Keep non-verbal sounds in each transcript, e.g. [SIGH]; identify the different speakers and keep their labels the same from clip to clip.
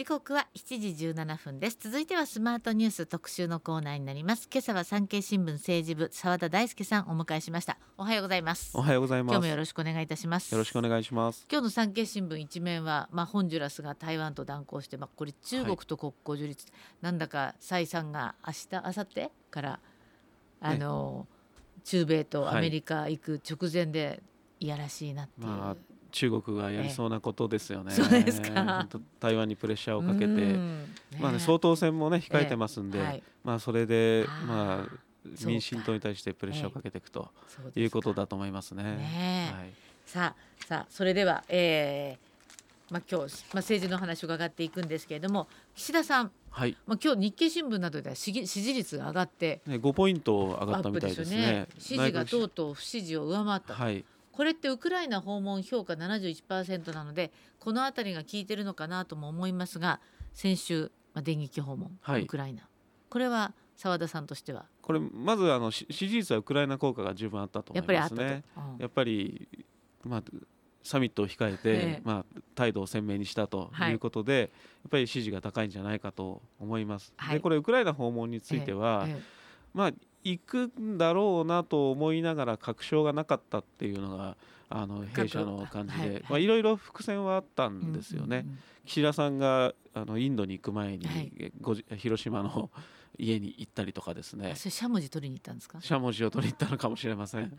Speaker 1: 時刻は7時17分です。続いてはスマートニュース特集のコーナーになります。今朝は産経新聞政治部澤田大輔さんお迎えしました。おはようございます。
Speaker 2: おはようございます。
Speaker 1: 今日もよろしくお願いいたします。
Speaker 2: よろしくお願いします。
Speaker 1: 今日の産経新聞一面はまあホンジュラスが台湾と断交してまあこれ中国と国交樹立、はい、なんだか蔡さんが明日明後日からあの、ね、中米とアメリカ行く直前でいやらしいなっていう、まあ
Speaker 2: 中国がやりそうなことですよね。
Speaker 1: そうですか。
Speaker 2: 台湾にプレッシャーをかけて、ね、まあね総統選もね控えてますんで、まあそれでまあ民進党に対してプレッシャーをかけていくということだと思いますね。
Speaker 1: ねはい、さあさあそれでは、えー、まあ今日まあ政治の話を伺っていくんですけれども岸田さん。はい、まあ今日日経新聞などでは支持率が上がって、
Speaker 2: ね、5ポイント上がったみたいですね。ね
Speaker 1: 支持がとうとう不支持を上回った。はい。これってウクライナ訪問評価71%なのでこの辺りが効いてるのかなとも思いますが先週、まあ、電撃訪問、はい、ウクライナ。これは澤田さんとしては？
Speaker 2: これまずあの支持率はウクライナ効果が十分あったと思いますね。やっぱり、うん、まあサミットを控えて、ええ、まあ、態度を鮮明にしたとい。うことで、はい、やっぱり支持が高いんじゃないかと思います。はい、でこれウクライナ訪問については、え、まあ行くんだろうなと思いながら確証がなかったっていうのがあの弊社の感じで、まあ、いろいろ伏線はあったんですよね。岸田さんがあのインドに行く前に、はい、広島の [LAUGHS] 家に行ったりとかですね。
Speaker 1: それしゃもじ取りに行ったんですか？
Speaker 2: しゃもじを取りに行ったのかもしれません。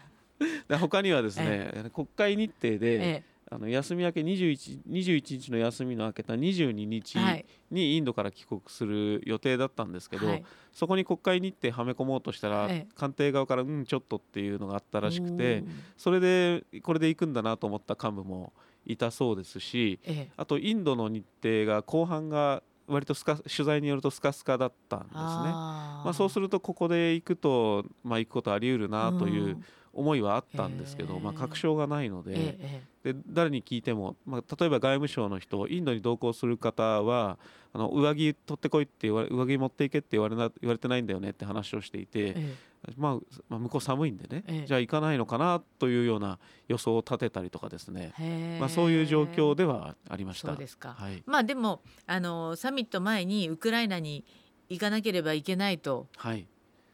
Speaker 2: で他にはですね、ええ、国会日程で、えあの休み明け 21, 21日の休みの明けた22日にインドから帰国する予定だったんですけど、はい、そこに国会日程はめ込もうとしたら、官邸側からうんちょっとっていうのがあったらしくてそれでこれで行くんだなと思った幹部もいたそうですし、あとインドの日程が後半が割とスカ取材によるとスカスカだったんですね。まあ、そうするとここで行くと、まあ、行くことあり得るなという思いはあったんですけど、まあ、確証がないので,、で誰に聞いても、まあ、例えば外務省の人インドに同行する方はあの上着取ってこいって言われ上着持っていけって言われな言われてないんだよねって話をしていて、まあ、まあ、向こう寒いんでね、じゃあ行かないのかなというような予想を立てたりとかですね、まあ、そういう状況ではありました。
Speaker 1: そうですか、はい、まあ、でもあのサミット前にウクライナに行かなければいけないと、はい、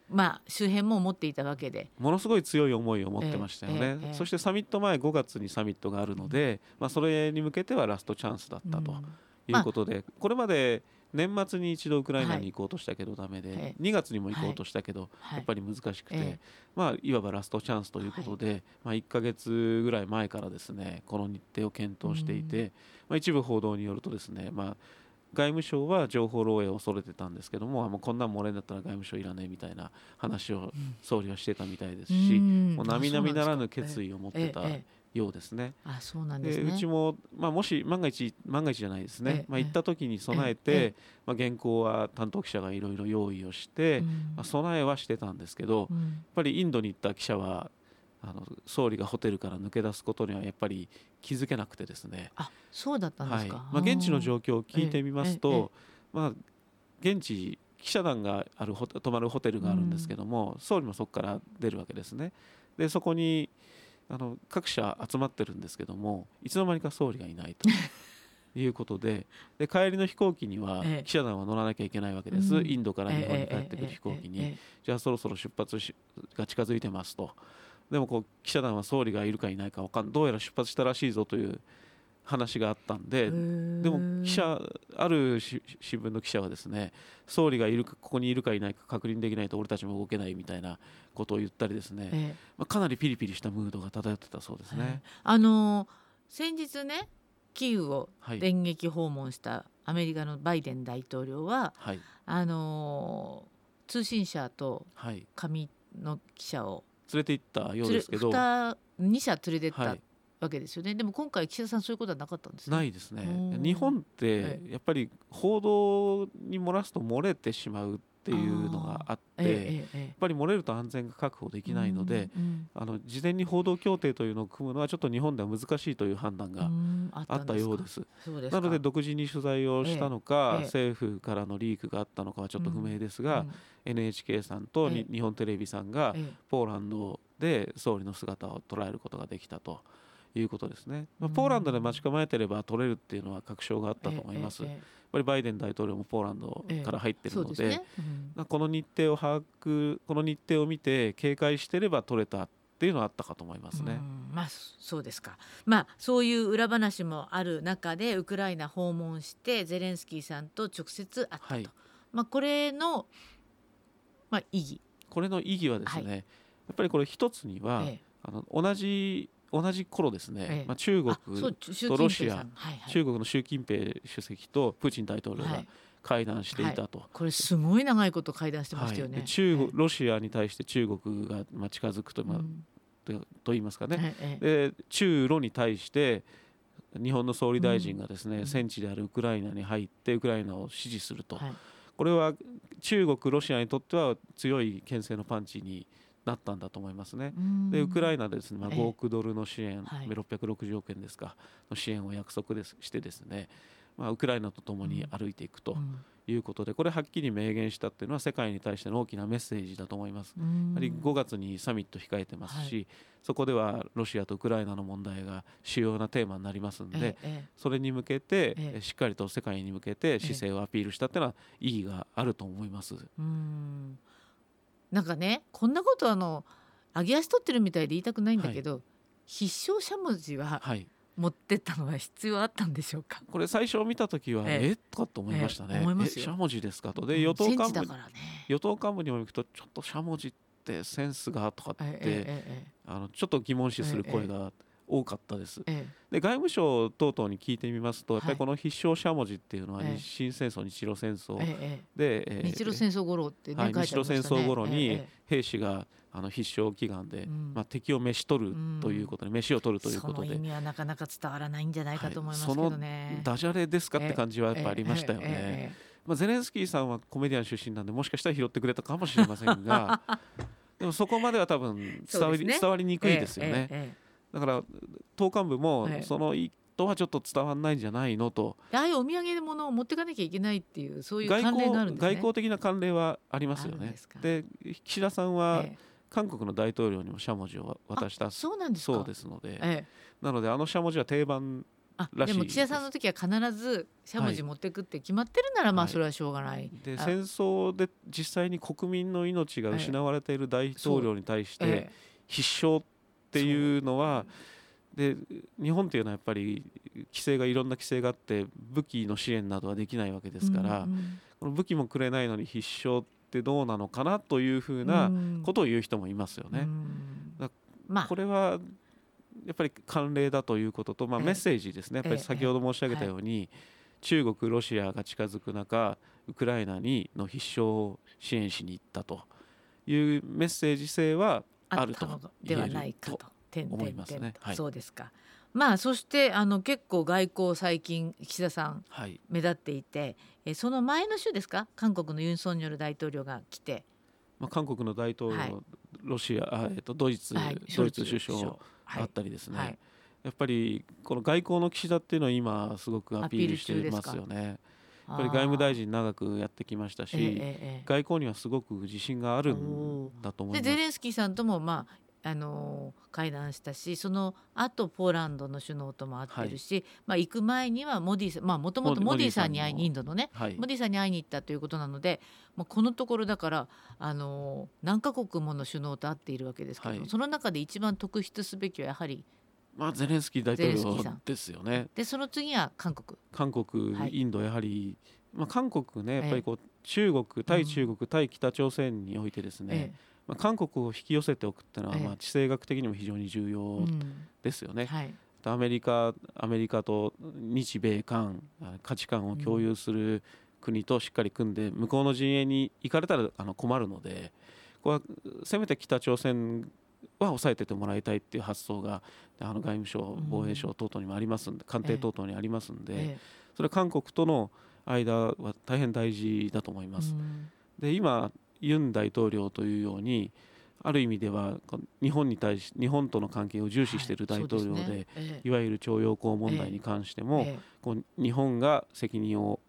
Speaker 1: まあ、周辺も思っていたわけで。
Speaker 2: ものすごい強い思いを持ってましたよね、えーえー、そしてサミット前5月にサミットがあるので、まあ、それに向けてはラストチャンスだったということで、うん。まあ、これまで年末に一度ウクライナに行こうとしたけどダメで、はい、2月にも行こうとしたけど、はい、やっぱり難しくて、はい、まあ、いわばラストチャンスということで、まあ、1か月ぐらい前からですねこの日程を検討していて、まあ、一部報道によるとですね、まあ、外務省は情報漏洩を恐れてたんですけどももうこんなん漏れんだったら外務省いらねえみたいな話を総理はしてたみたいですし、うん、もう並々ならぬ決意を持ってたようですね。
Speaker 1: あそうなんです、
Speaker 2: ね、うちも、まあ、もし万が一万が一じゃないですね、まあ、行った時に備えて、まあ、原稿は担当記者がいろいろ用意をして、まあ、備えはしてたんですけど、やっぱりインドに行った記者はあの総理がホテルから抜け出すことにはやっぱり気づけなくてですね。
Speaker 1: あそうだったんですか、はい、
Speaker 2: まあ、現地の状況を聞いてみますと、まあ、現地記者団がある泊まるホテルがあるんですけども、うん、総理もそこから出るわけですね。でそこにあの各社集まってるんですけどもいつの間にか総理がいないと。[LAUGHS] いうことでで帰りの飛行機には記者団は乗らなきゃいけないわけです、インドから日本に帰ってくる飛行機に、じゃあそろそろ出発が近づいてますとでもこう記者団は総理がいるかいないか分かんどうやら出発したらしいぞという話があったんででも記者ある新聞の記者はですね総理がいるかここにいるかいないか確認できないと俺たちも動けないみたいなことを言ったりですね、えまあ、かなりピリピリしたムードが漂ってたそうですね。
Speaker 1: あのー、先日ねキーウを電撃訪問したアメリカのバイデン大統領は、はい、あのー、通信社と紙の記者を
Speaker 2: 連れて行ったようですけど。
Speaker 1: 2社連れてったわけですよね、はい、でも今回岸田さんそういうことはなかったんです、
Speaker 2: ね、ないですね。日本ってやっぱり報道に漏らすと漏れてしまうっていうのがあって、やっぱり漏れると安全が確保できないので、あの事前に報道協定というのを組むのはちょっと日本では難しいという判断があったようです。なので独自に取材をしたのか、政府からのリークがあったのかはちょっと不明ですが、NHK さんと日本テレビさんがポーランドで総理の姿を捉えることができたと。いうことですね、まあ、ポーランドで待ち構えてれば取れるっていうのは確証があったと思います。やっぱりバイデン大統領もポーランドから入ってるので,、この日程を把握この日程を見て警戒してれば取れたっていうのはあったかと思いますね。
Speaker 1: まあそうですか。まあそういう裏話もある中でウクライナ訪問してゼレンスキーさんと直接会ったと。はい、まあこれのまあ意義。
Speaker 2: これの意義はですね、はい、やっぱりこれ一つには、ええ、あの同じ同じ頃ですね、ええ、まあ、中国とロシア、はいはい、中国の習近平主席とプーチン大統領が会談していたと、はい、
Speaker 1: これすごい長いこと会談してましたよね、
Speaker 2: 中国ロシアに対して中国がまあ近づくと,、まあ、うん、と言いますかね、で中ロに対して日本の総理大臣がですね、うん、戦地であるウクライナに入ってウクライナを支持すると、はい、これは中国ロシアにとっては強い牽制のパンチになったんだと思いますね。でウクライナでですね、まあ、5億ドルの支援、ええ、660億円ですかの支援を約束ですしてですね、まあ、ウクライナとともに歩いていくということで、これはっきり明言したっていうのは世界に対しての大きなメッセージだと思います。やはり5月にサミット控えてますし、はい、そこではロシアとウクライナの問題が主要なテーマになりますんで、え、それに向けて、しっかりと世界に向けて姿勢をアピールしたっていうのは意義があると思います。
Speaker 1: うんなんかねこんなことあの揚げ足取ってるみたいで言いたくないんだけど、はい、必勝しゃもじは、はい、持ってったのは必要あったんでしょうか？
Speaker 2: これ最初見た時はええ。とかと思いましたね、ええ、しゃもじですかと。で与党幹部、ね、与党幹部にも行くとちょっとしゃもじってセンスがとかって、え、あのちょっと疑問視する声が多かったです。ええ、で外務省等々に聞いてみますと、やっぱりこの必勝しゃもじっていうのは日清戦争、日露戦争で、
Speaker 1: ええ日露戦争頃ってね、
Speaker 2: はい、日露戦争頃に兵士があの必勝祈願で、うん、まあ、敵を召し取るということで、うん、飯を取るということで。
Speaker 1: 意味はなかなか伝わらないんじゃないかと思いますけどね、
Speaker 2: はい、そのダジャレですかって感じはやっぱありましたよね。まあ、ゼレンスキーさんはコメディアン出身なんでもしかしたら拾ってくれたかもしれませんが [LAUGHS] でもそこまでは多分伝わりね、伝わりにくいですよね。だから党幹部もその意図はちょっと伝わらないんじゃないのと、
Speaker 1: ああいうお土産物を持っていかなきゃいけないっていうそういう関連があるんですね。
Speaker 2: 外交的な関連はありますよね。で岸田さんは、韓国の大統領にもしゃもじを渡した
Speaker 1: そうなんです
Speaker 2: そうですので、ええ、なのであのしゃもじは定番
Speaker 1: でも岸田さんの時は必ずしゃもじ持ってくって決まってるならまあそれはしょうがない、はい、
Speaker 2: で戦争で実際に国民の命が失われている大統領に対して必勝っていうのは、で日本っていうのはやっぱり規制がいろんな規制があって武器の支援などはできないわけですから、うんうん、この武器もくれないのに必勝ってどうなのかなというふうなことを言う人もいますよね。うん。まあ、これはやっぱり慣例だということと、まあ、メッセージですね、やっぱり先ほど申し上げたように、中国、ロシアが近づく中ウクライナにの必勝を支援しに行ったというメッセージ性はあると
Speaker 1: ではないかと。思いますね。はい、そうですか。まあそしてあの結構外交最近岸田さん目立っていて、はい、えその前の週ですか？韓国のユン・ソンニョル大統領が来て、
Speaker 2: まあ、韓国の大統領、はい、ロシアあ、えっと、ドイツ、はい、ドイツ首相。あったりですね、やっぱりこの外交の岸田っていうのは今すごくアピールしてますよね。やっぱり外務大臣長くやってきましたし、えー、外交にはすごく自信があるんだと思います。
Speaker 1: でゼレンスキーさんともまああの会談したしその後ポーランドの首脳とも会ってるし、はい、まあ、行く前にはモディさんもともとモディさんに会いにインドのね、はい、モディさんに会いに行ったということなので、まあ、このところだからあの何カ国もの首脳と会っているわけですけど、はい、その中で一番特筆すべきはやはり
Speaker 2: まあ、ゼレンスキー大統領ですよね。
Speaker 1: でその次は韓国。
Speaker 2: 韓国、インドやはり、まあ、韓国ねやっぱりこう、中国対中国、対北朝鮮においてですね、ええ。まあ、韓国を引き寄せておくっていうのは、まあ、地政学的にも非常に重要ですよね。はい、アメリカアメリカと日米韓価値観を共有する国としっかり組んで向こうの陣営に行かれたらあの困るのでここはせめて北朝鮮は抑えててもらいたいっていう発想があの外務省防衛省等々にもありますんで官邸等々にありますんでそれは韓国との間は大変大事だと思います。で今ユン大統領というようにある意味では日本に対し日本との関係を重視している大統領ではいわゆる徴用工問題に関しても、はい、こう日本が責任を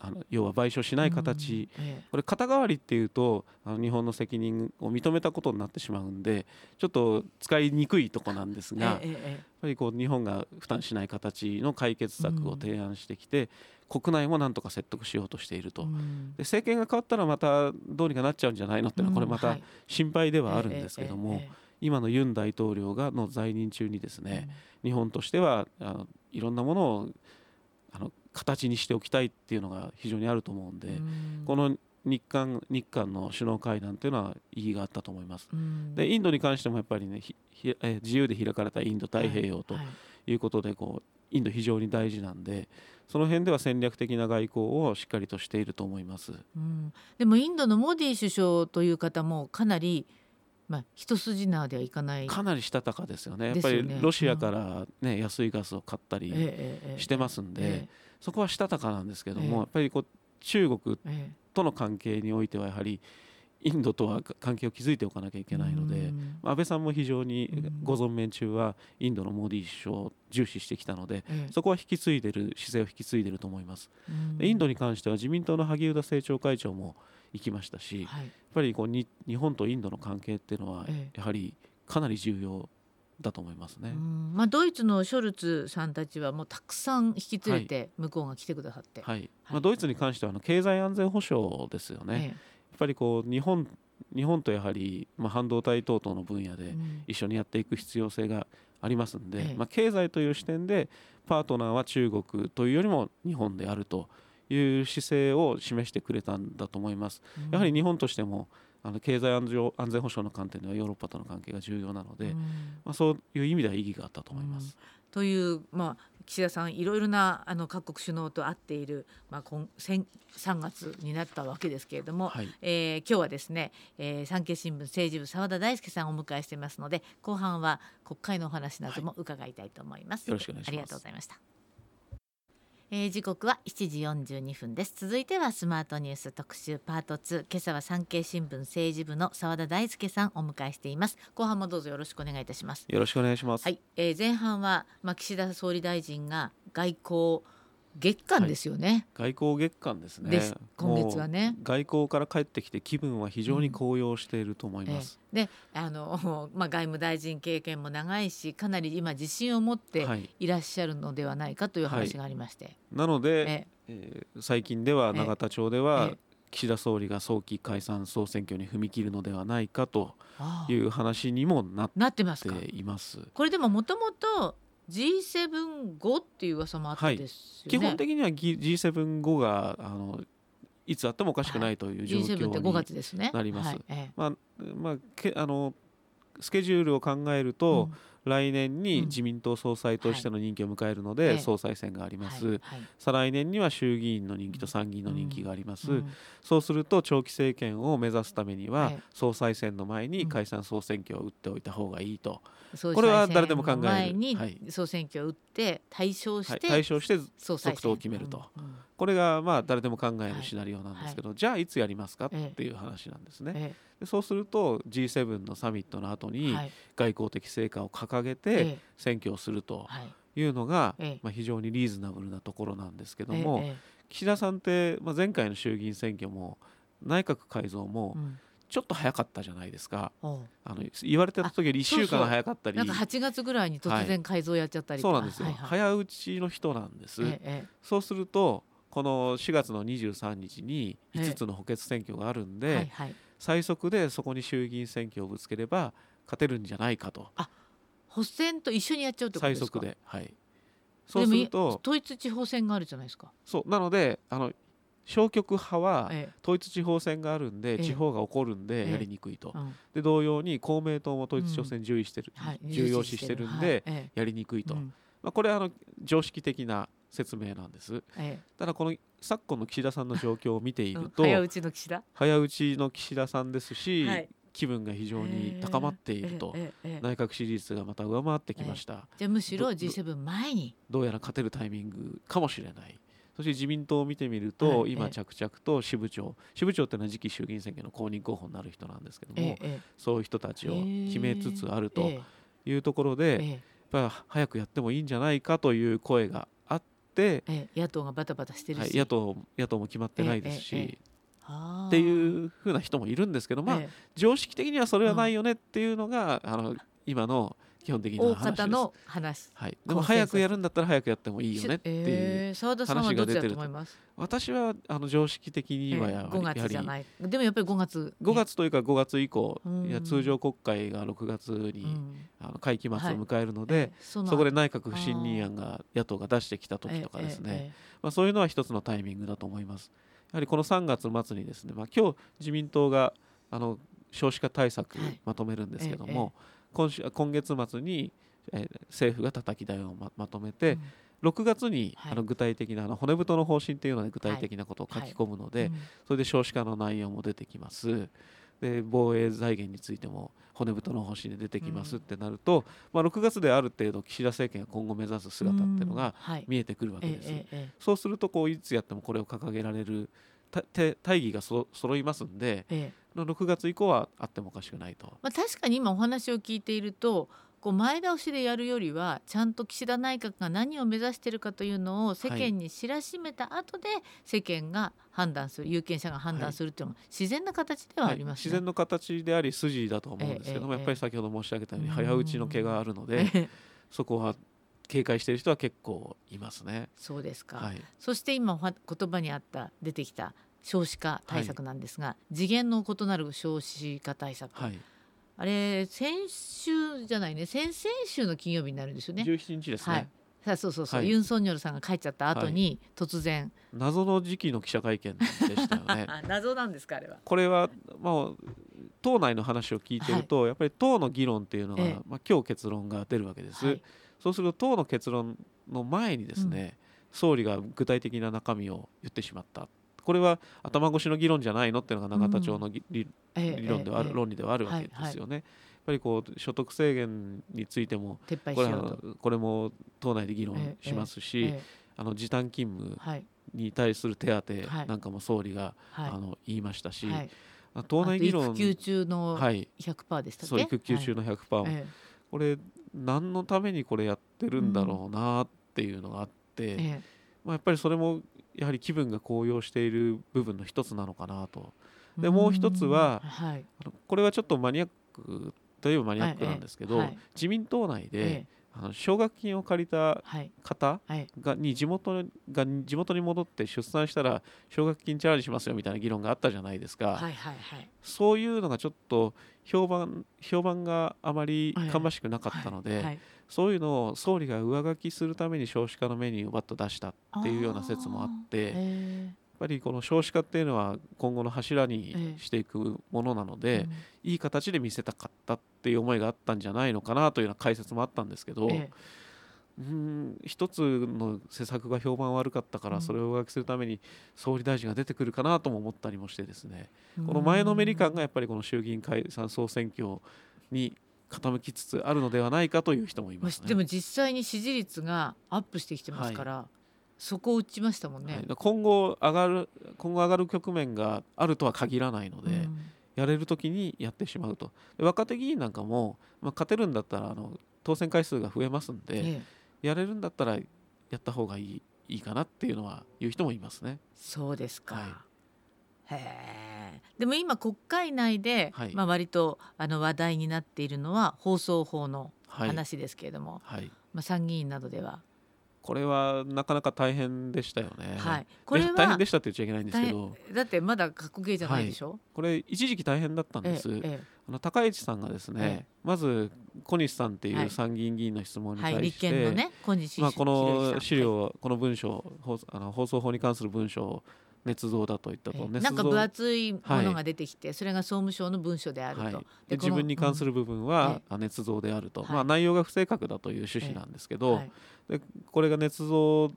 Speaker 2: あの要は賠償しない形、これ肩代わりっていうとあの日本の責任を認めたことになってしまうんでちょっと使いにくいとこなんですが、やっぱりこう日本が負担しない形の解決策を提案してきて、国内もなんとか説得しようとしていると、で政権が変わったらまたどうにかなっちゃうんじゃないのってのはこれまた心配ではあるんですけども。今のユン大統領がの在任中にですね、日本としてはあのいろんなものをあの形にしておきたいっていうのが非常にあると思うんで、この日韓日韓の首脳会談というのは意義があったと思います。でインドに関してもやっぱりねえ自由で開かれたインド太平洋ということでこうインド非常に大事なんでその辺では戦略的な外交をしっかりとしていると思います。
Speaker 1: うん、でもインドのモディ首相という方もかなりまあ、一筋縄ではいかない
Speaker 2: かなりしたたかですよね、やっぱりロシアからね、うん、安いガスを買ったりしてますんで、ええ。え、そこはしたたかなんですけども、やっぱりこう中国との関係においてはやはりインドとは関係を築いておかなきゃいけないので、安倍さんも非常にご存命中はインドのモディ首相を重視してきたので、そこは引き継いでる姿勢を引き継いでると思います。インドに関しては自民党の萩生田政調会長も行きましたし、はい、やっぱりこうに日本とインドの関係っていうのはやはりかなり重要だと思いますね。
Speaker 1: まあ、ドイツのショルツさんたちはもうたくさん引き連れて向こうが来てくださって、
Speaker 2: はい、はい、まあ、ドイツに関してはあの経済安全保障ですよね。ええ、やっぱりこう日本日本とやはり、まあ、半導体等々の分野で一緒にやっていく必要性がありますんで、うん、まあ、経済という視点でパートナーは中国というよりも日本であるという姿勢を示してくれたんだと思います。うん、やはり日本としてもあの経済安全保障の観点ではヨーロッパとの関係が重要なので、うん、まあ、そういう意味では意義があったと思います。
Speaker 1: うん、という、まあ、岸田さんいろいろなあの各国首脳と会っている、まあ、今3月になったわけですけれども、はい、えー、今日はですね、えー、産経新聞政治部澤田大輔さんをお迎えしていますので後半は国会のお話なども伺いたいと思います。
Speaker 2: はい、よろしくお願いします。
Speaker 1: ありがとうございました。えー、時刻は7時42分です。続いてはスマートニュース特集パート2今朝は産経新聞政治部の澤田大輔さんお迎えしています。後半もどうぞよろしくお願いいたします。
Speaker 2: よろしくお願いします。
Speaker 1: はい、えー、前半はまあ岸田総理大臣が外交月間ですよね、
Speaker 2: はい、外交月間ですね。
Speaker 1: 今月はね。
Speaker 2: 外交から帰ってきて気分は非常に高揚していると思います、
Speaker 1: うん、であの、[LAUGHS] まあ、外務大臣経験も長いしかなり今自信を持ってい。らっしゃるのではないかという話がありまして、はい、
Speaker 2: なので、えー、最近では永田町では、岸田総理が早期解散総選挙に踏み切るのではないかという話にもなっています。
Speaker 1: これでももともと G7 後っていう噂もあってです
Speaker 2: よね、はい、基本的には G7 後があのいつあってもおかしくないという状況になります。まあまあけあのスケジュールを考えると、うん、来年に自民党総裁としての任期を迎えるので、総裁選があります、再来年には衆議院の任期と参議院の任期があります、うん、そうすると長期政権を目指すためには、総裁選の前に解散総選挙を打っておいた方がいいと。これは誰でも考える。前
Speaker 1: に総選挙を打って対象して、
Speaker 2: 対象して即答を決めると、これがまあ誰でも考えるシナリオなんですけど、じゃあいつやりますかっていう話なんですね。でそうすると G7 のサミットの後に外交的成果を掲げて選挙をするとい。うのが、まあ、非常にリーズナブルなところなんですけども、岸田さんって、まあ、前回の衆議院選挙も内閣改造も、ちょっと早かったじゃないですか。あの言われてた時より1週間早かったり。
Speaker 1: なんか8月ぐらいに突然改造やっちゃったり、
Speaker 2: はい、そうなんですよ、はいはい、早打ちの人なんです、ええ、そうするとこの4月の23日に5つの補欠選挙があるんで、えはいはい、最速でそこに衆議院選挙をぶつければ勝てるんじゃないかと。
Speaker 1: あ補選と一緒にやっちゃうってことですか？
Speaker 2: 最速ではい。
Speaker 1: そうすると統一地方選があるじゃないですか。
Speaker 2: そうなのであの消極派は統一地方選があるんで、地方が起こるんでやりにくいと、で同様に公明党も統一地方選重視してる、重要視してるんでやりにくいと、まあ、これはあの常識的な説明なんです、ただこの昨今の岸田さんの状況を見ていると、
Speaker 1: 早打ちの岸田？
Speaker 2: 早打ちの岸田さんですし、気分が非常に高まっていると、内閣支持率がまた上回ってきました、
Speaker 1: じゃあむしろ G7 前に。
Speaker 2: どうやら勝てるタイミングかもしれない。そして自民党を見てみると、はい、今着々と支部長支部長っていうのは次期衆議院選挙の公認候補になる人なんですけども、そういう人たちを決めつつあるというところで、やっぱり早くやってもいいんじゃないかという声があって、
Speaker 1: ええ、野党がバタバタしてるし、
Speaker 2: はい、野党野党も決まってないですし、っていうふうな人もいるんですけど、まあ、
Speaker 1: ええ。
Speaker 2: 常識的にはそれはないよねっていうのが、あの今の基本的な
Speaker 1: 大
Speaker 2: 話です。
Speaker 1: 方の話。
Speaker 2: はい、でも早くやるんだったら早くやってもいいよねっていう、
Speaker 1: ええ澤田さんはどっちだと思います？
Speaker 2: 私はあの常識的にはやはり,、
Speaker 1: 5月じゃない。でもやっぱり5月。
Speaker 2: 5月というか5月以降、
Speaker 1: うん。
Speaker 2: いや通常国会が6月に、
Speaker 1: うん。
Speaker 2: あの会期末を迎えるので、
Speaker 1: ええ。その
Speaker 2: そこで内閣不信任案が野党が出してきた時とかですね、まあ、そういうのは一つのタイミングだと思います。やはりこの3月末にですね、まあ、今日自民党があの少子化対策
Speaker 1: はい。
Speaker 2: まとめるんですけど
Speaker 1: ええ
Speaker 2: も、今週今月末に、えー政府が叩き台をままとめ
Speaker 1: え
Speaker 2: て、
Speaker 1: え
Speaker 2: 6月に、
Speaker 1: はい。
Speaker 2: あの具体的なあの骨太の方針っていうので具体的なことを書き込むので、
Speaker 1: うん
Speaker 2: それで少子化の内容も出てきます。で防衛財源についても骨太の方針で出てきますってなると、まあ、6月である程度岸田政権が今後目指す姿っていうのが
Speaker 1: はい。
Speaker 2: 見えてくるわけ
Speaker 1: え
Speaker 2: です。
Speaker 1: えええ
Speaker 2: そうするとこういつやってもこれを掲げられる大義がそ揃いますんで
Speaker 1: ええ。
Speaker 2: の6月以降はあってもおかしくないと。
Speaker 1: まあ、確かに今お話を聞いているとこう前倒しでやるよりはちゃんと岸田内閣が何を目指しているかというのを世間に知らしめた後で世間が判断する有権者が判断するというのが自然な形ではありますね。
Speaker 2: 自然の形であり筋だと思うんですけども、
Speaker 1: ええ
Speaker 2: やっぱり先ほど申し上げたように
Speaker 1: うん
Speaker 2: 早打ちの毛があるので、
Speaker 1: ええ。
Speaker 2: そこは警戒している人は結構いますね。
Speaker 1: そうですか、
Speaker 2: はい、
Speaker 1: そして今言葉にあった出てきた少子化対策なんですが、次元の異なる少子化対策、
Speaker 2: はい、
Speaker 1: あれ先週じゃないね。先々週の金曜日になるんですよね。
Speaker 2: 17日ですね、
Speaker 1: はい。さあそうそうそう、
Speaker 2: はい。
Speaker 1: ユン・ソンニョルさんが帰っちゃった後に、突然。
Speaker 2: 謎の時期の記者会見でしたよね。[LAUGHS]
Speaker 1: あ謎なんですかあれは。
Speaker 2: これは、まあ、党内の話を聞いてると、やっぱり党の議論っていうのが、
Speaker 1: ええ。
Speaker 2: まあ、今日結論が出るわけです、
Speaker 1: はい。
Speaker 2: そうすると党の結論の前にですね、総理が具体的な中身を言ってしまったこれは頭越しの議論じゃないのっていうのが永田町のぎ理論ではある、
Speaker 1: ええ
Speaker 2: 論理ではあるわけですよね。やっぱりこう所得制限についてもこれ。これも党内で議論
Speaker 1: ええ
Speaker 2: しますし、
Speaker 1: ええ
Speaker 2: あの時短勤務
Speaker 1: はい。
Speaker 2: に対する手当
Speaker 1: はい。
Speaker 2: なんかも総理が、
Speaker 1: はい。
Speaker 2: あの言いましたし、
Speaker 1: はい。
Speaker 2: あ党内議論
Speaker 1: 育休中の
Speaker 2: はい。
Speaker 1: 100%でしたっけ？
Speaker 2: そう育休中の100%、
Speaker 1: はい。え
Speaker 2: これ何のためにこれやってるんだろうなっていうのがあって、
Speaker 1: ええ。
Speaker 2: まあ、やっぱりそれもやはり気分が高揚している部分の一つなのかなと。
Speaker 1: え
Speaker 2: でもう一つは
Speaker 1: うんはい
Speaker 2: これはちょっとマニアックといえばマニアックなんですけど、
Speaker 1: はい。
Speaker 2: 自民党内で、
Speaker 1: ええ。
Speaker 2: あの奨学金を借りた
Speaker 1: はい。
Speaker 2: 方
Speaker 1: はい。
Speaker 2: がに地元が地元に戻って出産したら奨学金チャラにしますよみたいな議論があったじゃないですか、
Speaker 1: はいはいはい。
Speaker 2: そういうのがちょっと評判評判があまり
Speaker 1: はい。
Speaker 2: 芳しくなかったので、
Speaker 1: はいはい
Speaker 2: そういうのを総理が上書きするために少子化のメニューをバッと出したっていうような説もあってやっ
Speaker 1: え
Speaker 2: ぱりこの少子化っていうのは今後の柱に
Speaker 1: ええ
Speaker 2: していくものなの
Speaker 1: え
Speaker 2: で、
Speaker 1: うん
Speaker 2: いい形で見せたかったっていう思いがあったんじゃないのかなというような解説もあったんですけど、
Speaker 1: え
Speaker 2: うーん一つの施策が評判悪かったか
Speaker 1: うん。
Speaker 2: らそれを上書きするために総理大臣が出てくるかなとも思ったりもしてですね。
Speaker 1: え
Speaker 2: この前のめり感がやっぱりこの衆議院解散総選挙に傾きつつあるのではないかという人もい
Speaker 1: ま
Speaker 2: ますね。
Speaker 1: あでも実際に支持率がアップしてきてますから、そこを打ちましたもんね。
Speaker 2: はい今後上がる今後上がる局面があるとは限らないので、
Speaker 1: うん
Speaker 2: やれる時にやってしまうとで若手議員なんかも、まあ、勝てるんだったらあの当選回数が増えますんで、
Speaker 1: ええ
Speaker 2: やれるんだったらやった方がいいいいかなっていうのは言う人もいますね。
Speaker 1: そうですか。
Speaker 2: はい。
Speaker 1: でも今国会内で、
Speaker 2: はい
Speaker 1: まあ割とあの話題になっているのは放送法の
Speaker 2: はい、
Speaker 1: 話ですけれども、
Speaker 2: はい、
Speaker 1: まあ参議院などでは、
Speaker 2: これはなかなか大変でしたよね。
Speaker 1: はい。これ
Speaker 2: で
Speaker 1: は
Speaker 2: 大変でしたって言っちゃいけないんですけ
Speaker 1: 大
Speaker 2: ど
Speaker 1: 変だってまだ過去形じゃないでしょ？
Speaker 2: これ一時期大変だったんです。
Speaker 1: えええ
Speaker 2: あの高市さんがですね、
Speaker 1: え
Speaker 2: まず小西さんってい
Speaker 1: はい
Speaker 2: う参議院議員の質問。に対して、
Speaker 1: 立憲のね小西
Speaker 2: まあ、この資料、
Speaker 1: は
Speaker 2: この文章放あの放送法に関する文章を捏造だと言ったと、
Speaker 1: いえ。なんか分厚いものが出てきて、それが総務省の文書であると。
Speaker 2: はい、で
Speaker 1: で
Speaker 2: 自分に関す
Speaker 1: る、
Speaker 2: る部分
Speaker 1: うん。
Speaker 2: はあ捏造であると、
Speaker 1: はい。
Speaker 2: まあ、内容が不正確だという趣旨なんですけど、
Speaker 1: はい。
Speaker 2: でこれが捏造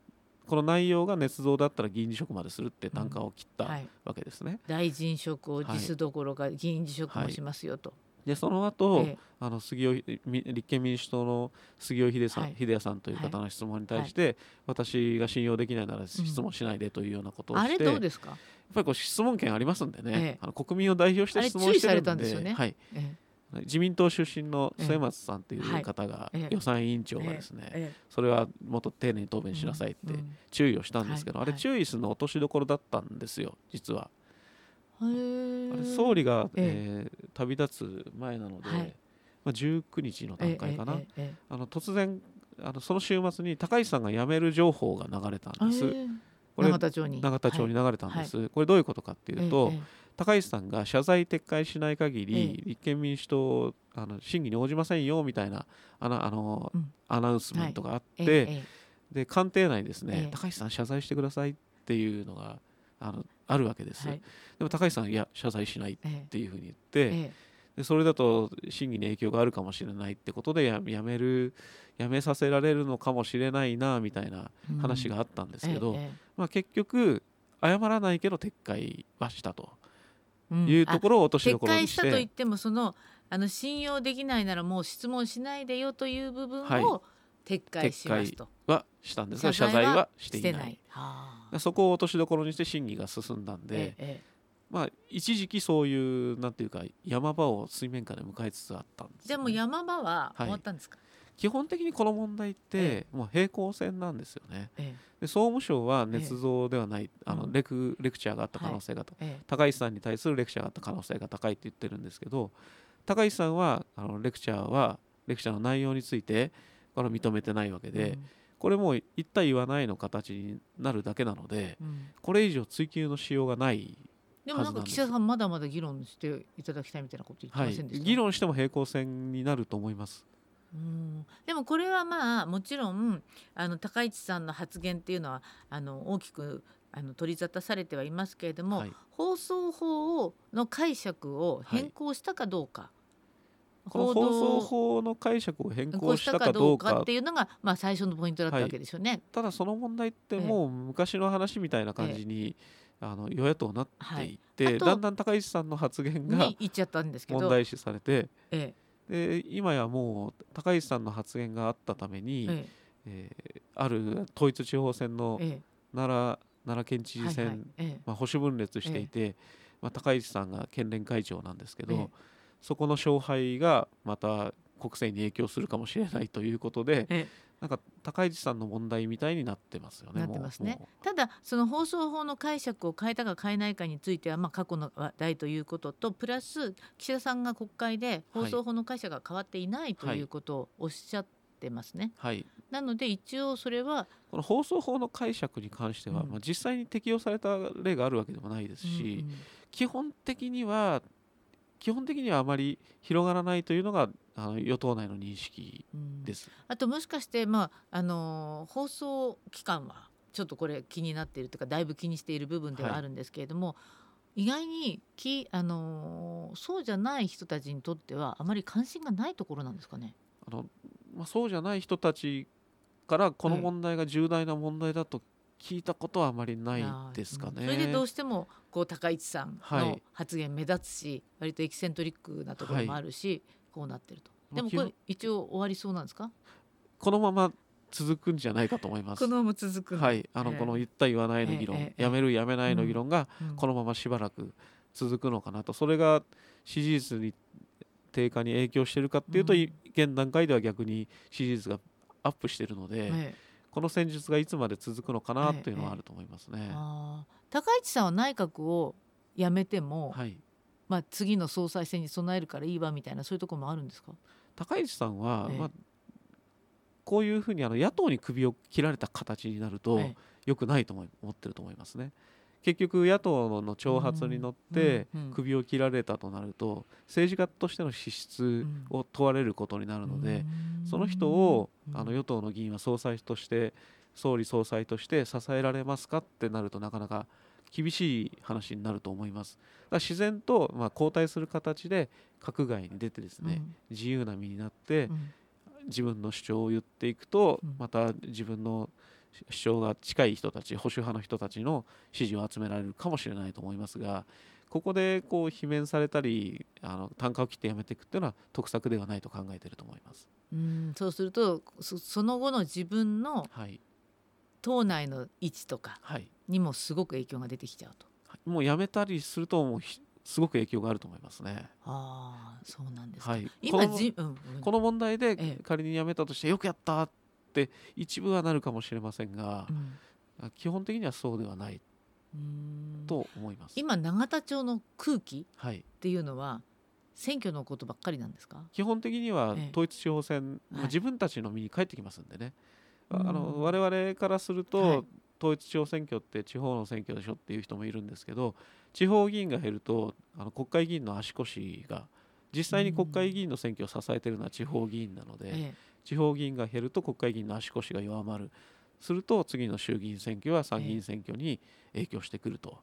Speaker 2: この内容が捏造だったら議員辞職までするって単価を切った
Speaker 1: はい、
Speaker 2: わけですね。
Speaker 1: 大臣職を辞すどころか議員辞職もしますよと。
Speaker 2: でその後、
Speaker 1: ええ。
Speaker 2: あの杉尾み立憲民主党の杉尾秀さん、
Speaker 1: はい。
Speaker 2: 秀哉さんという方の質問に対して、私が信用できないなら質問しないでというようなことを
Speaker 1: あれ
Speaker 2: して、
Speaker 1: どうですか？
Speaker 2: やっぱりこう質問権ありますんでね、
Speaker 1: ええ。
Speaker 2: あの国民を代表して
Speaker 1: あれ
Speaker 2: 質問してるんで。はい、
Speaker 1: え
Speaker 2: 自民党出身の末松さんという方が、予算委員長がですね、それはもっと丁寧に答弁しなさいって注意をしたんですけど、あれ注意するの落としどころだったんですよ実は。あれ総理が、えー、旅立つ前なので、まあ、19日の段階かな、あの突然あのその週末に高市さんが辞める情報が流れたんです。
Speaker 1: これ永田町に。
Speaker 2: 永田町に流れたんです、これどういうことかっていうと、高市さんが謝罪撤回しない限り、立憲民主党あの審議に応じませんよみたいなあのあの、アナウンスメントがあって、で官邸内ですね、高市さん謝罪してくださいっていうのがあのあるわけです、はい、でも高市さんいや謝罪しないっていうふうに言って、ええ、でそれだと審議に影響があるかもしれないってことでややめるやめさせられるのかもしれないなみたいな話があったんですけど、うんえ、まあ、結局謝らないけど撤回はしたと。いうところを落としどころにして、
Speaker 1: 撤回したといってもそのあの信用できないならもう質問しないでよという部分を撤回しますと。
Speaker 2: はしたんですが謝罪はしていない。そこを落としどころにして審議が進んだんで、ええ、まあ一時期そういうなんていうか山場を水面下で迎えつつあったんです、ね、
Speaker 1: でも山場は終わったんですか、はい
Speaker 2: 基本的にこの問題ってもう平行線なんですよね。ええ、で総務省は捏造ではない、え、あのレクレクチャーがあった可能性が、はい、高市さんに対するレクチャーがあった可能性が高いって言ってるんですけど高市さんはあのレクチャーはレクチャーの内容についてこれ認めてないわけで、うん、これも言った言わないの形になるだけなので、うん、これ以上追及のしようがない
Speaker 1: でもなんか岸田さんまだまだ議論していただきたいみたいなこと言ってませんでした、
Speaker 2: はい、議論しても平行線になると思います。
Speaker 1: うん。でもこれはまあもちろんあの高市さんの発言っていうのはあの大きくあの取り沙汰されてはいますけれども、はい、放送法をの解釈を変更したかどうか、
Speaker 2: この放送法の解釈を変更したかどうか
Speaker 1: っていうのが、まあ、最初のポイントだったわけですよね、はい、
Speaker 2: ただその問題ってもう昔の話みたいな感じに、えー、あの与野党なっていって、はい、だんだん高市さんの発言が問題視されて、えー、で今やもう高市さんの発言があったために、えーえー、ある統一地方選の奈良,、奈良県知事選、はいはい。まあ、保守分裂していて、まあ、高市さんが県連会長なんですけど、そこの勝敗がまた国政に影響するかもしれないということで、なんか高市さんの問題みたいになってますよね。
Speaker 1: ね。ただその放送法の解釈を変えたか変えないかについてはまあ過去の話題ということとプラス岸田さんが国会で放送法の解釈が変わっていないということをおっしゃってますね。はい。なので一応それは
Speaker 2: この放送法の解釈に関しては、うん、まあ実際に適用された例があるわけでもないですし、うんうん、基本的には基本的にはあまり広がらないというのがあの与党内の認識です。
Speaker 1: あともしかして、まああの放送機関はちょっとこれ気になっているというかだいぶ気にしている部分ではあるんですけれども、はい、意外にき、あのそうじゃない人たちにとってはあまり関心がないところなんですかね？
Speaker 2: あのまあ、そうじゃない人たちからこの問題が重大な問題だと聞いたことはあまりないですかね。
Speaker 1: それでどうしてもこう高市さんの発言目立つし、はい、割とエキセントリックなところもあるし、はい、こうなってると。でもこれ一応終わりそうなんですか？
Speaker 2: このまま続くんじゃないかと思います。
Speaker 1: このまま続く。
Speaker 2: はい、あの、えー、この言った言わないの議論、えー、やめるやめないの議論がこのまましばらく続くのかなと、それが支持率に低下に影響しているかっていうと、うん、現段階では逆に支持率がアップしているので。えーこの戦術がいつまで続くのかなというのはあると思いますね。ええ、
Speaker 1: 高市さんは内閣を辞めても、はい、まあ、次の総裁選に備えるからいいわみたいなそういうところもあるんですか？
Speaker 2: 高市さんは、え、まあ、こういうふうにあの野党に首を切られた形になると、よくないと思ってると思いますね。結局野党の挑発に乗って首を切られたとなると政治家としての資質を問われることになるのでその人をあの与党の議員は総裁として総理総裁として支えられますかってなるとなかなか厳しい話になると思います。だ自然とまあ交代する形で閣外に出てですね、自由な身になって自分の主張を言っていくとまた自分の主張が近い人たち保守派の人たちの支持を集められるかもしれないと思いますがここでこう罷免されたりあの単価を切ってやめていくっていうのは得策ではないと考えていると思います。
Speaker 1: うんそうするとその後の自分の党内の位置とかにもすごく影響が出てきちゃうと。
Speaker 2: はい、もうやめたりするともうすごく影響があると思いますね。
Speaker 1: ああ、そうなんです
Speaker 2: はい、
Speaker 1: 今
Speaker 2: この,、うん、この問題で仮に辞めたとしてよくやったって一部はなるかもしれませんが、うん、基本的にはそうではないと思います。
Speaker 1: 今永田町の空気っていうのは、選挙のことばっかりなんですか？
Speaker 2: 基本的には統一地方選、ええ、自分たちの身に返ってきますんでね、はい、あの我々からすると、はい、統一地方選挙って地方の選挙でしょっていう人もいるんですけど地方議員が減るとあの国会議員の足腰が実際に国会議員の選挙を支えているのは地方議員なので、え、地方議員が減ると国会議員の足腰が弱まる。すると次の衆議院選挙や参議院選挙に影響してくると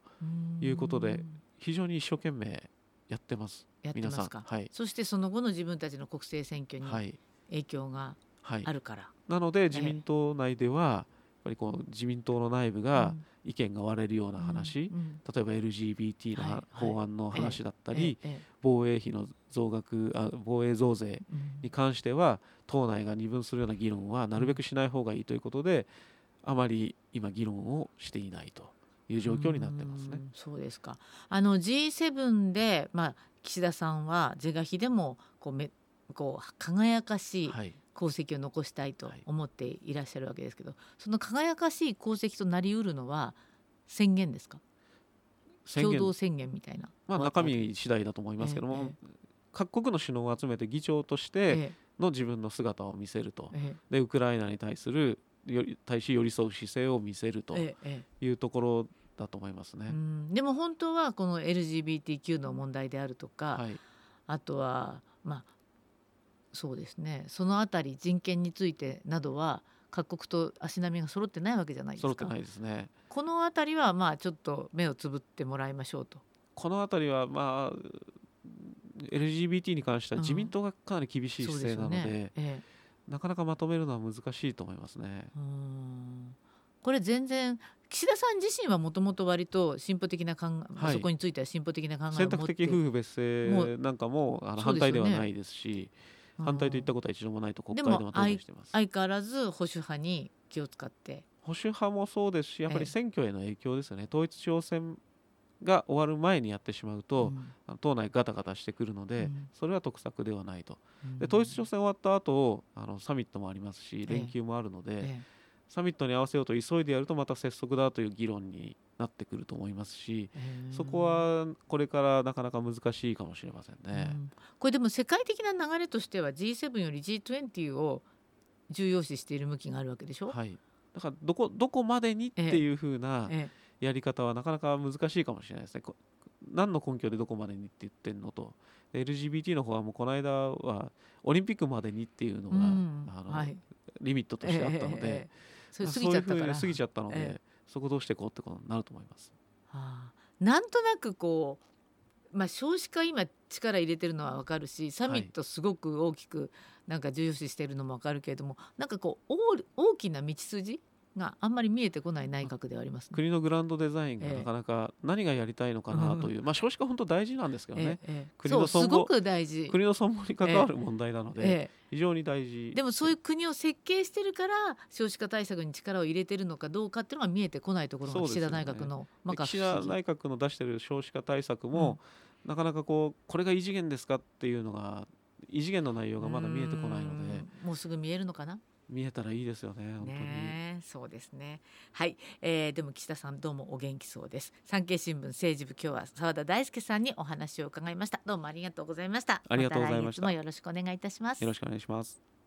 Speaker 2: いうことで非常に一生懸命やってます。
Speaker 1: やってますか、はい、そしてその後の自分たちの国政選挙に影響があるから。は
Speaker 2: い、なので自民党内では、やっぱりこう自民党の内部が意見が割れるような話、例えば LGBT の法案の話だったり、防衛費の増額あ防衛増税に関しては、党内が二分するような議論はなるべくしない方がいいということで、あまり今議論をしていないという状況になってますね。
Speaker 1: うそうですか。あの G7 でまあ岸田さんは是が非でもこうめこう輝かしい功績を残したいと思っていらっしゃるわけですけど、その輝かしい功績となりうるのは宣言ですか？共同宣言みたいな。
Speaker 2: まあ、中身次第だと思いますけども、ええ、各国の首脳を集めて議長としての自分の姿を見せると、え、でウクライナに対するより対し寄り添う姿勢を見せるというところだと思いますね。
Speaker 1: でも本当はこの LGBTQ の問題であるとか、はい、あとはまあそうですねそのあたり人権についてなどは各国と足並みが揃ってないわけじゃないですか。
Speaker 2: 揃ってないですね。
Speaker 1: このあたりはまあちょっと目をつぶってもらいましょうと。
Speaker 2: このあたりはまあ LGBT に関しては自民党がかなり厳しい姿勢なので、うんねええ、なかなかまとめるのは難しいと思いますね。
Speaker 1: これ全然岸田さん自身はもともと割と進歩的な考え、はい、そこについては進歩的な考えを持って
Speaker 2: 選択的夫婦別姓なんかもあの反対ではないですし、ね、反対といったことは一度もないと国会でも答弁してます。
Speaker 1: 相変わらず保守派に気を使って。
Speaker 2: 保守派もそうですしやっぱり選挙への影響ですよね、ええ、統一地方選が終わる前にやってしまうと、うん、党内ガタガタしてくるので、うん、それは得策ではないと、うん、で統一地方選終わった後あのサミットもありますし連休もあるので、ええ、サミットに合わせようと急いでやるとまた拙速だという議論になってくると思いますし、そこはこれからなかなか難しいかもしれませんね。
Speaker 1: これでも世界的な流れとしては G7 より G20 を重要視している向きがあるわけでしょ、
Speaker 2: はい、だからどこどこまでにっていうふうな、ええ。やり方はなかなか難しいかもしれないですね。何の根拠でどこまでにって言ってんのと。LGBT の方はもうこの間はオリンピックまでにっていうのが、うん、あの、はい、リミットとしてあったので、え
Speaker 1: ー、そういうふう
Speaker 2: に過ぎちゃったので、えー、そこどうしていこうってことになると思います。
Speaker 1: はあ、なんとなくこう、まあ、少子化今力入れてるのは分かるしサミットすごく大きくなんか重要視しているのも分かるけれども、はい、なんかこう大きな道筋があんまり見えてこない内閣ではあります、ね、
Speaker 2: 国のグランドデザインがなかなか何がやりたいのかなという、ええ、まあ少子化本当大事なんですけどね、え、
Speaker 1: 国のすごく大事。
Speaker 2: 国の存亡に関わる問題なので、非常に大事。
Speaker 1: でもそういう国を設計してるから少子化対策に力を入れてるのかどうかっていうのが見えてこないところが岸田内閣の、
Speaker 2: ね、岸田内閣の出してる少子化対策も、うん、なかなかこうこれが異次元ですかっていうのが異次元の内容がまだ見えてこないので。
Speaker 1: もうすぐ見えるのかな？
Speaker 2: 見えたらいいですよね本当に。
Speaker 1: ねそうですね。はい、えー、でも岸田さんどうもお元気そうです。産経新聞政治部今日は澤田大輔さんにお話を伺いました。どうもありがとうございました。
Speaker 2: ありがとうございました。
Speaker 1: もよろしくお願いいたします。
Speaker 2: よろしくお願いします